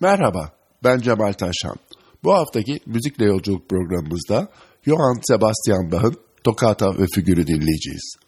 Merhaba, ben Cemal Taşan. Bu haftaki Müzikle Yolculuk programımızda Johann Sebastian Bach'ın Toccata ve Figürü dinleyeceğiz.